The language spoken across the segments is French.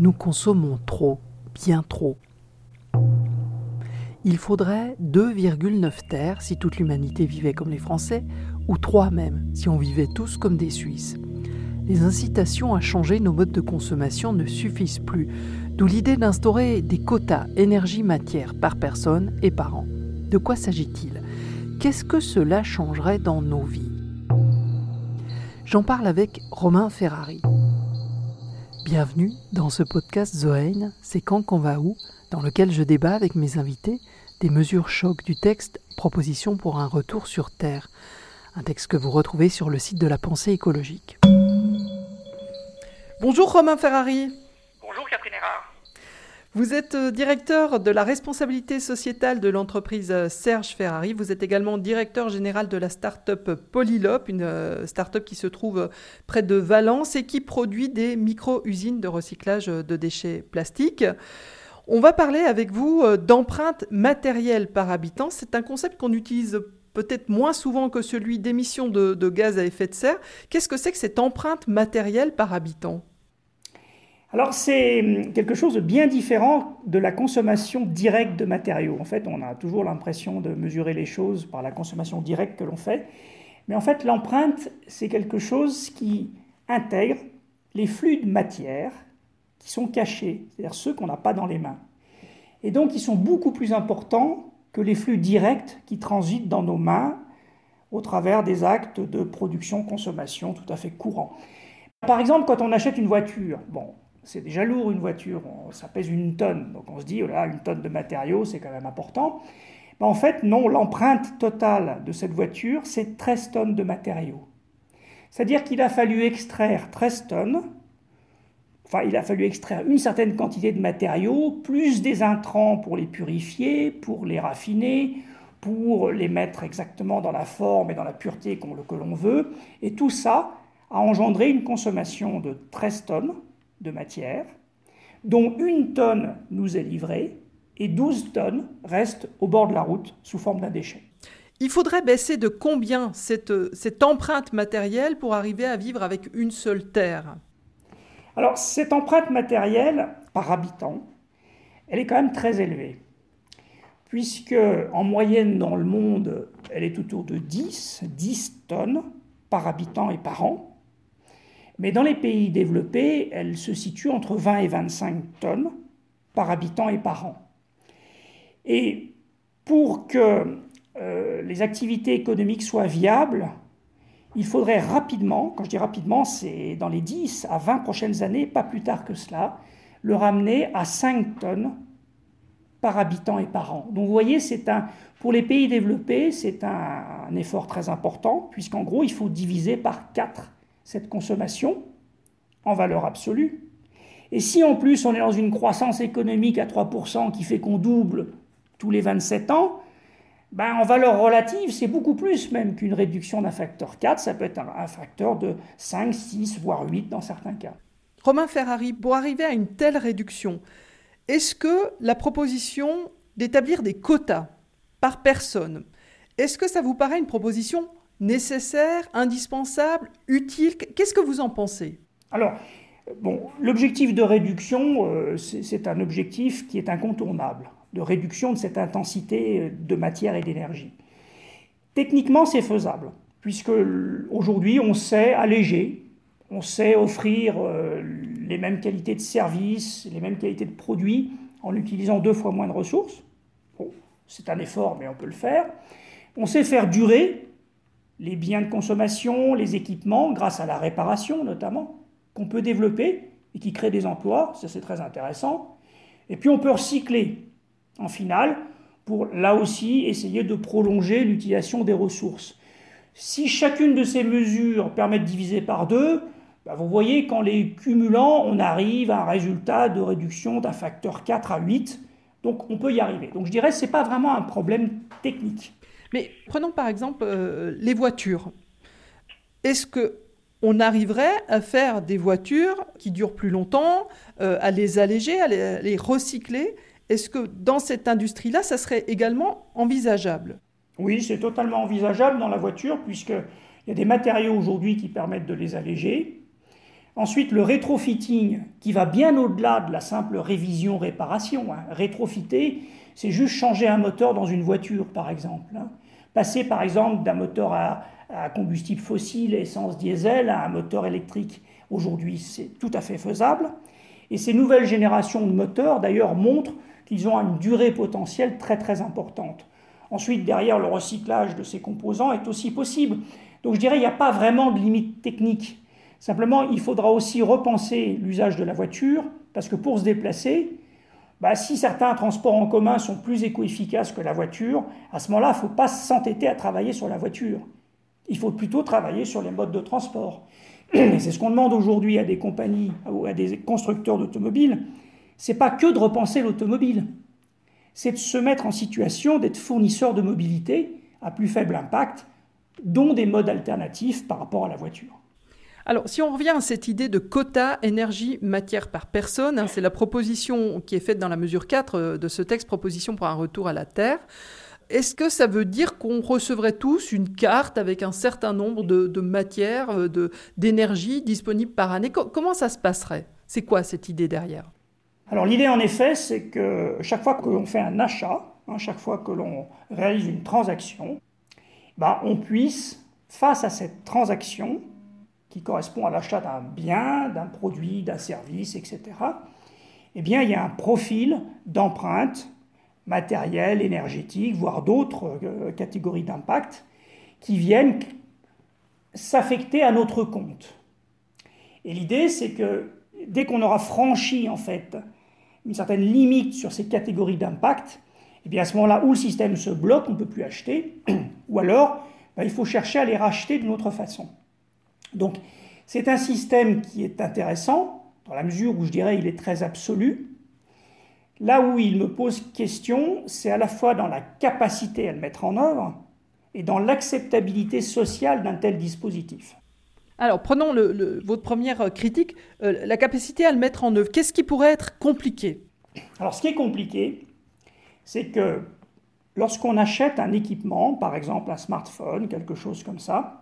Nous consommons trop, bien trop. Il faudrait 2,9 terres si toute l'humanité vivait comme les Français, ou 3 même si on vivait tous comme des Suisses. Les incitations à changer nos modes de consommation ne suffisent plus, d'où l'idée d'instaurer des quotas énergie-matière par personne et par an. De quoi s'agit-il? Qu'est-ce que cela changerait dans nos vies? J'en parle avec Romain Ferrari. Bienvenue dans ce podcast Zoein, c'est quand qu'on va où dans lequel je débat avec mes invités des mesures chocs du texte Proposition pour un retour sur Terre, un texte que vous retrouvez sur le site de la pensée écologique. Bonjour Romain Ferrari. Vous êtes euh, directeur de la responsabilité sociétale de l'entreprise euh, Serge Ferrari. Vous êtes également directeur général de la start-up Polylop, une euh, start-up qui se trouve près de Valence et qui produit des micro-usines de recyclage de déchets plastiques. On va parler avec vous d'empreinte matérielle par habitant. C'est un concept qu'on utilise peut-être moins souvent que celui d'émissions de, gaz à effet de serre. Qu'est-ce que c'est que cette empreinte matérielle par habitant? Alors c'est hum, quelque chose de bien différent de la consommation directe de matériaux. En fait, on a toujours l'impression de mesurer les choses par la consommation directe que l'on fait. Mais en fait, l'empreinte, c'est quelque chose qui intègre les flux de matière qui sont cachés, c'est-à-dire ceux qu'on n'a pas dans les mains. Et donc, ils sont beaucoup plus importants que les flux directs qui transitent dans nos mains au travers des actes de production-consommation tout à fait courants. Par exemple, quand on achète une voiture, bon, c'est déjà lourd une voiture, ça pèse une tonne, donc on se dit, oh une tonne de matériaux, c'est quand même important. Mais en fait, non, l'empreinte totale de cette voiture, c'est 13 tonnes de matériaux. C'est-à-dire qu'il a fallu extraire 13 tonnes Enfin, il a fallu extraire une certaine quantité de matériaux, plus des intrants pour les purifier, pour les raffiner, pour les mettre exactement dans la forme et dans la pureté que l'on veut. Et tout ça a engendré une consommation de 13 tonnes de matière, dont une tonne nous est livrée et 12 tonnes restent au bord de la route sous forme d'un déchet. Il faudrait baisser de combien cette, cette empreinte matérielle pour arriver à vivre avec une seule terre? Alors, cette empreinte matérielle par habitant, elle est quand même très élevée, puisque en moyenne dans le monde, elle est autour de 10, 10 tonnes par habitant et par an. Mais dans les pays développés, elle se situe entre 20 et 25 tonnes par habitant et par an. Et pour que euh, les activités économiques soient viables, il faudrait rapidement, quand je dis rapidement, c'est dans les 10 à 20 prochaines années, pas plus tard que cela, le ramener à 5 tonnes par habitant et par an. Donc vous voyez, un, pour les pays développés, c'est un, un, effort très important, puisqu'en gros, il faut diviser par 4 cette consommation en valeur absolue. Et si en plus on est dans une croissance économique à 3% qui fait qu'on double tous les 27 ans, ben, en valeur relative, c'est beaucoup plus même qu'une réduction d'un facteur 4. Ça peut être un, facteur de 5, 6, voire 8 dans certains cas. Romain Ferrari, pour arriver à une telle réduction, est-ce que la proposition d'établir des quotas par personne, est-ce que ça vous paraît une proposition nécessaire, indispensable, utile? Qu'est-ce que vous en pensez? Alors, bon, l'objectif de réduction, euh, c'est un objectif qui est incontournable de réduction de cette intensité de matière et d'énergie. Techniquement, c'est faisable, puisque aujourd'hui, on sait alléger, on sait offrir euh, les mêmes qualités de services, les mêmes qualités de produits en utilisant deux fois moins de ressources. c'est un effort, mais on peut le faire. On sait faire durer les biens de consommation, les équipements, grâce à la réparation notamment, qu'on peut développer et qui crée des emplois, ça c'est très intéressant. Et puis on peut recycler en finale pour là aussi essayer de prolonger l'utilisation des ressources. Si chacune de ces mesures permet de diviser par deux, bah, vous voyez qu'en les cumulant, on arrive à un résultat de réduction d'un facteur 4 à 8. Donc on peut y arriver. Donc je dirais que ce n'est pas vraiment un problème technique. Mais prenons par exemple euh, les voitures. Est-ce que on arriverait à faire des voitures qui durent plus longtemps, euh, à les alléger, à les recycler? Est-ce que dans cette industrie-là, ça serait également envisageable? Oui, c'est totalement envisageable dans la voiture, puisqu'il y a des matériaux aujourd'hui qui permettent de les alléger. Ensuite, le rétrofitting, qui va bien au-delà de la simple révision-réparation. Hein. Rétrofiter, c'est juste changer un moteur dans une voiture, par exemple. Hein. Passer, par exemple, d'un moteur à, combustible fossile, essence diesel, à un moteur électrique. Aujourd'hui, c'est tout à fait faisable. Et ces nouvelles générations de moteurs, d'ailleurs, montrent qu'ils ont une durée potentielle très très importante. Ensuite, derrière, le recyclage de ces composants est aussi possible. Donc je dirais, il n'y a pas vraiment de limite technique. Simplement, il faudra aussi repenser l'usage de la voiture, parce que pour se déplacer, bah, si certains transports en commun sont plus éco-efficaces que la voiture, à ce moment-là, il ne faut pas s'entêter à travailler sur la voiture. Il faut plutôt travailler sur les modes de transport. Et c'est ce qu'on demande aujourd'hui à des compagnies ou à des constructeurs d'automobiles. C'est pas que de repenser l'automobile, c'est de se mettre en situation d'être fournisseur de mobilité à plus faible impact, dont des modes alternatifs par rapport à la voiture. Alors, si on revient à cette idée de quota énergie-matière par personne, hein, c'est la proposition qui est faite dans la mesure 4 euh, de ce texte, proposition pour un retour à la Terre. Est-ce que ça veut dire qu'on recevrait tous une carte avec un certain nombre de, matières, euh, d'énergie disponibles par année? Comment ça se passerait? C'est quoi cette idée derrière? Alors l'idée en effet, c'est que chaque fois que l'on fait un achat, hein, chaque fois que l'on réalise une transaction, bah, on puisse, face à cette transaction, qui correspond à l'achat d'un bien, d'un produit, d'un service, etc., eh bien, il y a un profil d'empreinte matérielle, énergétique, voire d'autres euh, catégories d'impact qui viennent s'affecter à notre compte. Et l'idée, c'est que dès qu'on aura franchi en fait une certaine limite sur ces catégories d'impact, eh bien à ce moment-là où le système se bloque, on ne peut plus acheter, ou alors ben, il faut chercher à les racheter d'une autre façon. Donc c'est un système qui est intéressant, dans la mesure où je dirais il est très absolu. Là où il me pose question, c'est à la fois dans la capacité à le mettre en œuvre et dans l'acceptabilité sociale d'un tel dispositif. Alors, prenons votre première critique, euh, la capacité à le mettre en œuvre. Qu'est-ce qui pourrait être compliqué? Alors, ce qui est compliqué, c'est que lorsqu'on achète un équipement, par exemple un smartphone, quelque chose comme ça,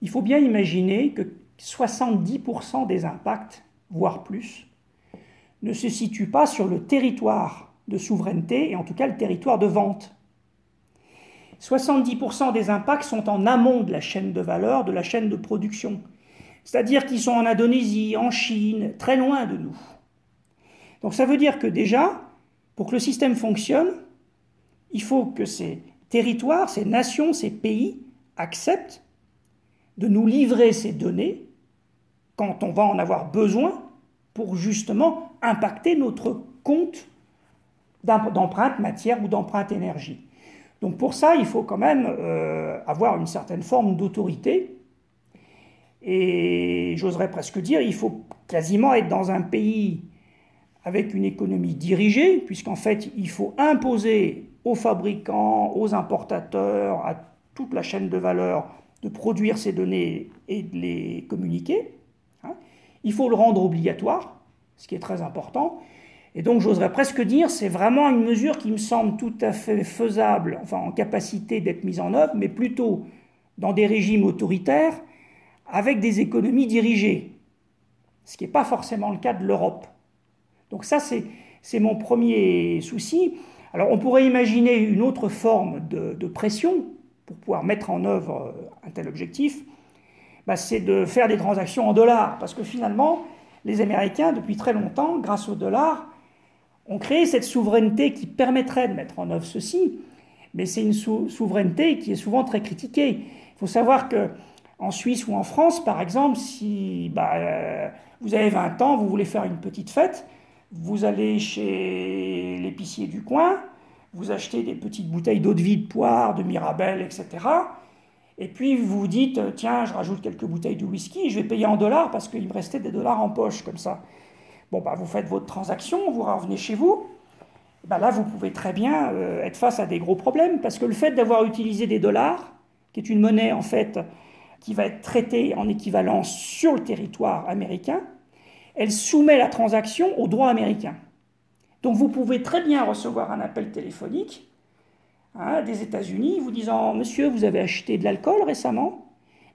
il faut bien imaginer que 70% des impacts, voire plus, ne se situent pas sur le territoire de souveraineté et en tout cas le territoire de vente. 70% des impacts sont en amont de la chaîne de valeur, de la chaîne de production. C'est-à-dire qu'ils sont en Indonésie, en Chine, très loin de nous. Donc ça veut dire que déjà, pour que le système fonctionne, il faut que ces territoires, ces nations, ces pays acceptent de nous livrer ces données quand on va en avoir besoin pour justement impacter notre compte d'empreinte matière ou d'empreinte énergie. Donc pour ça, il faut quand même euh, avoir une certaine forme d'autorité. Et j'oserais presque dire, il faut quasiment être dans un pays avec une économie dirigée, puisqu'en fait, il faut imposer aux fabricants, aux importateurs, à toute la chaîne de valeur de produire ces données et de les communiquer. Hein. Il faut le rendre obligatoire, ce qui est très important. Et donc j'oserais presque dire, c'est vraiment une mesure qui me semble tout à fait faisable, enfin en capacité d'être mise en œuvre, mais plutôt dans des régimes autoritaires avec des économies dirigées, ce qui n'est pas forcément le cas de l'Europe. Donc ça, c'est mon premier souci. Alors on pourrait imaginer une autre forme de pression pour pouvoir mettre en œuvre un tel objectif, bah, c'est de faire des transactions en dollars. Parce que finalement, les Américains, depuis très longtemps, grâce au dollar, ont créé cette souveraineté qui permettrait de mettre en œuvre ceci. Mais c'est une souveraineté qui est souvent très critiquée. Il faut savoir que en Suisse ou en France, par exemple, si bah, euh, vous avez 20 ans, vous voulez faire une petite fête, vous allez chez l'épicier du coin, vous achetez des petites bouteilles d'eau de vie, de poire, de mirabelle, etc. Et puis vous vous dites, euh, tiens, je rajoute quelques bouteilles de whisky, je vais payer en dollars parce qu'il me restait des dollars en poche, comme ça. Bon, bah, vous faites votre transaction, vous revenez chez vous. Bah, là, vous pouvez très bien euh, être face à des gros problèmes parce que le fait d'avoir utilisé des dollars, qui est une monnaie en fait qui va être traitée en équivalence sur le territoire américain, elle soumet la transaction au droit américain. Donc vous pouvez très bien recevoir un appel téléphonique Hein, des États-Unis vous disant Monsieur, vous avez acheté de l'alcool récemment,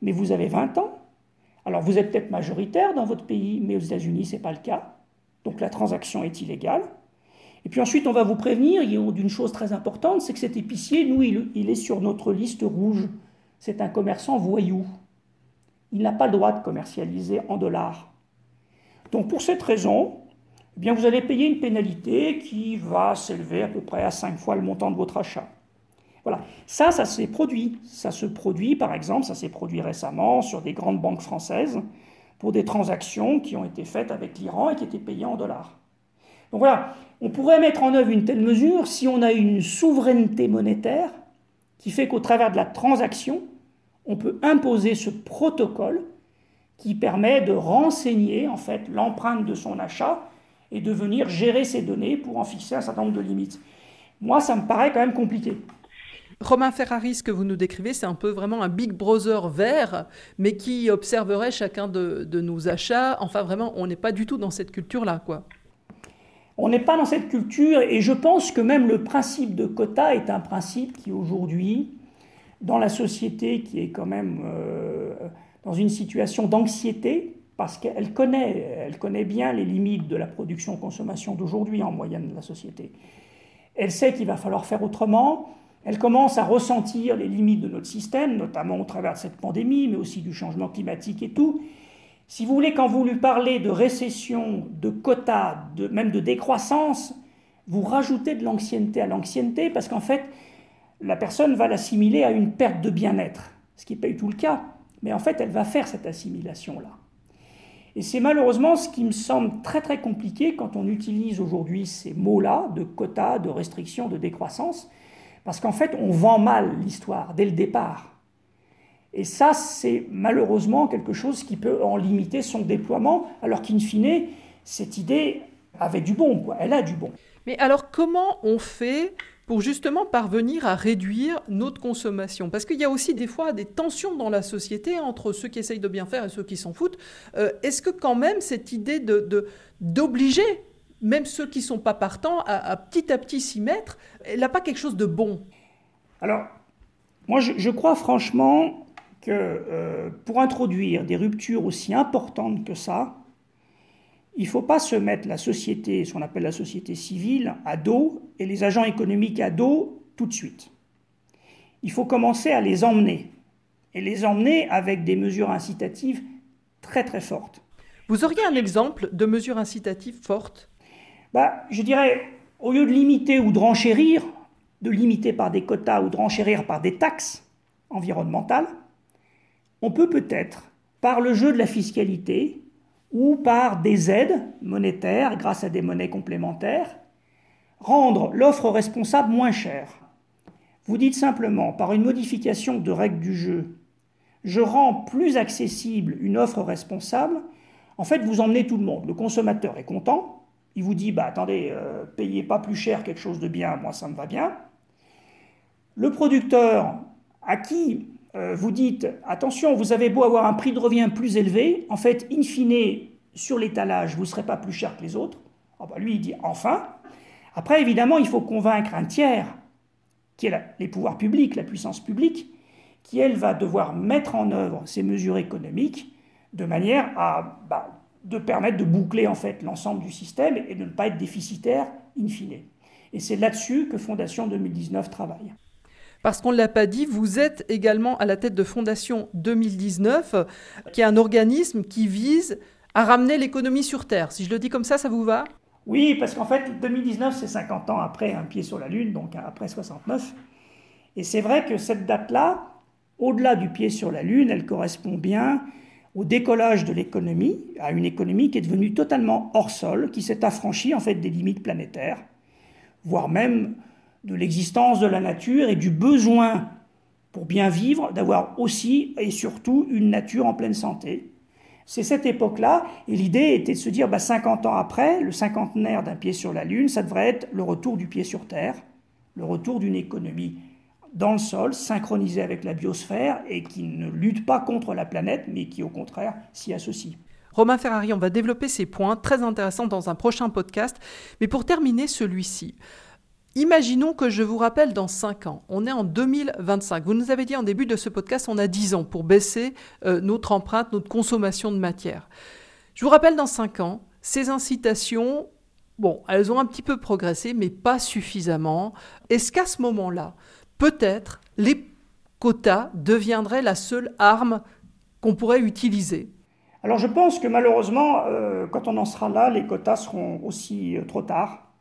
mais vous avez 20 ans. Alors vous êtes peut-être majoritaire dans votre pays, mais aux États-Unis, ce n'est pas le cas. Donc la transaction est illégale. Et puis ensuite, on va vous prévenir d'une chose très importante, c'est que cet épicier, nous, il, est sur notre liste rouge. C'est un commerçant voyou. Il n'a pas le droit de commercialiser en dollars. Donc pour cette raison, eh bien, vous allez payer une pénalité qui va s'élever à peu près à 5 fois le montant de votre achat. Voilà. Ça, ça s'est produit. Ça se produit, par exemple, ça s'est produit récemment sur des grandes banques françaises pour des transactions qui ont été faites avec l'Iran et qui étaient payées en dollars. Donc voilà, on pourrait mettre en œuvre une telle mesure si on a une souveraineté monétaire qui fait qu'au travers de la transaction, on peut imposer ce protocole qui permet de renseigner en fait l'empreinte de son achat et de venir gérer ces données pour en fixer un certain nombre de limites. Moi, ça me paraît quand même compliqué. Romain Ferrari, ce que vous nous décrivez, c'est un peu vraiment un Big Brother vert, mais qui observerait chacun de, nos achats. Enfin, vraiment, on n'est pas du tout dans cette culture-là, quoi. On n'est pas dans cette culture, et je pense que même le principe de quota est un principe qui aujourd'hui, dans la société qui est quand même euh, dans une situation d'anxiété, parce qu'elle connaît, elle connaît bien les limites de la production-consommation d'aujourd'hui en moyenne de la société. Elle sait qu'il va falloir faire autrement, elle commence à ressentir les limites de notre système, notamment au travers de cette pandémie, mais aussi du changement climatique et tout. Si vous voulez, quand vous lui parlez de récession, de quotas, même de décroissance, vous rajoutez de l'ancienneté à l'ancienneté, parce qu'en fait, la personne va l'assimiler à une perte de bien-être, ce qui n'est pas du tout le cas. Mais en fait, elle va faire cette assimilation-là. Et c'est malheureusement ce qui me semble très très compliqué quand on utilise aujourd'hui ces mots-là de quotas, de restrictions, de décroissance, parce qu'en fait, on vend mal l'histoire dès le départ. Et ça, c'est malheureusement quelque chose qui peut en limiter son déploiement, alors qu'in fine, cette idée avait du bon, quoi. elle a du bon. Mais alors, comment on fait pour justement parvenir à réduire notre consommation. Parce qu'il y a aussi des fois des tensions dans la société entre ceux qui essayent de bien faire et ceux qui s'en foutent. Euh, est-ce que quand même cette idée de, d'obliger même ceux qui ne sont pas partants, à, petit à petit s'y mettre, elle n'a pas quelque chose de bon? Alors, moi, je, crois franchement que euh, pour introduire des ruptures aussi importantes que ça, il ne faut pas se mettre la société, ce qu'on appelle la société civile, à dos et les agents économiques à dos tout de suite. Il faut commencer à les emmener, et les emmener avec des mesures incitatives très très fortes. Vous auriez un exemple de mesures incitatives fortes bah, Je dirais, au lieu de limiter ou de renchérir, de limiter par des quotas ou de renchérir par des taxes environnementales, on peut peut-être, par le jeu de la fiscalité, ou par des aides monétaires grâce à des monnaies complémentaires, rendre l'offre responsable moins chère. Vous dites simplement, par une modification de règles du jeu, je rends plus accessible une offre responsable, en fait, vous emmenez tout le monde. Le consommateur est content, il vous dit, bah attendez, euh, payez pas plus cher quelque chose de bien, moi ça me va bien. Le producteur, à qui euh, vous dites, attention, vous avez beau avoir un prix de revient plus élevé, en fait, in fine, sur l'étalage, vous ne serez pas plus cher que les autres. Ah bah, lui, il dit, enfin. Après, évidemment, il faut convaincre un tiers, qui est les pouvoirs publics, la puissance publique, qui, elle, va devoir mettre en œuvre ces mesures économiques de manière à bah, de permettre de boucler en fait l'ensemble du système et de ne pas être déficitaire in fine. Et c'est là-dessus que Fondation 2019 travaille. Parce qu'on ne l'a pas dit, vous êtes également à la tête de Fondation 2019, qui est un organisme qui vise à ramener l'économie sur Terre. Si je le dis comme ça, ça vous va? Oui, parce qu'en fait, 2019, c'est 50 ans après un pied sur la Lune, donc après 69. Et c'est vrai que cette date-là, au-delà du pied sur la Lune, elle correspond bien au décollage de l'économie, à une économie qui est devenue totalement hors sol, qui s'est affranchie en fait des limites planétaires, voire même de l'existence de la nature et du besoin pour bien vivre d'avoir aussi et surtout une nature en pleine santé. C'est cette époque-là, et l'idée était de se dire, bah, 50 ans après, le cinquantenaire d'un pied sur la Lune, ça devrait être le retour du pied sur Terre, le retour d'une économie dans le sol, synchronisée avec la biosphère, et qui ne lutte pas contre la planète, mais qui au contraire s'y associe. Romain Ferrari, on va développer ces points très intéressants dans un prochain podcast, mais pour terminer celui-ci, Imaginons que je vous rappelle dans 5 ans, on est en 2025. Vous nous avez dit en début de ce podcast, on a 10 ans pour baisser euh, notre empreinte, notre consommation de matière. Je vous rappelle dans 5 ans, ces incitations, bon, elles ont un petit peu progressé, mais pas suffisamment. Est-ce qu'à ce, moment-là, peut-être les quotas deviendraient la seule arme qu'on pourrait utiliser? Alors je pense que malheureusement, euh, quand on en sera là, les quotas seront aussi euh, trop tard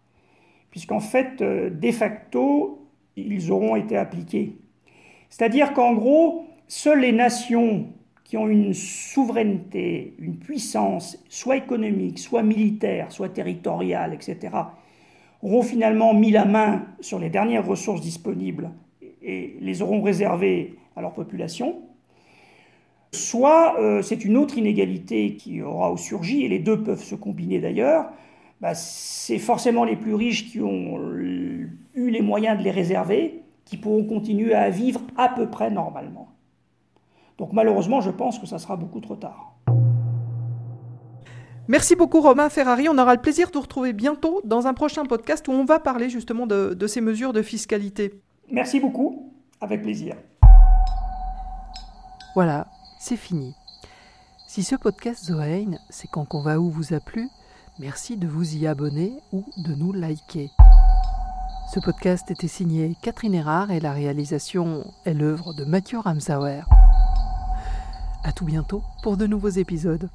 puisqu'en fait, euh, de facto, ils auront été appliqués. C'est-à-dire qu'en gros, seules les nations qui ont une souveraineté, une puissance, soit économique, soit militaire, soit territoriale, etc., auront finalement mis la main sur les dernières ressources disponibles et les auront réservées à leur population, soit euh, c'est une autre inégalité qui aura surgi, et les deux peuvent se combiner d'ailleurs, bah, c'est forcément les plus riches qui ont eu les moyens de les réserver, qui pourront continuer à vivre à peu près normalement. Donc malheureusement, je pense que ça sera beaucoup trop tard. Merci beaucoup Romain Ferrari. On aura le plaisir de vous retrouver bientôt dans un prochain podcast où on va parler justement de, de ces mesures de fiscalité. Merci beaucoup, avec plaisir. Voilà, c'est fini. Si ce podcast Zoein, c'est quand qu'on va où vous a plu, Merci de vous y abonner ou de nous liker. Ce podcast était signé Catherine Erard et la réalisation est l'œuvre de Mathieu Ramsauer. À tout bientôt pour de nouveaux épisodes.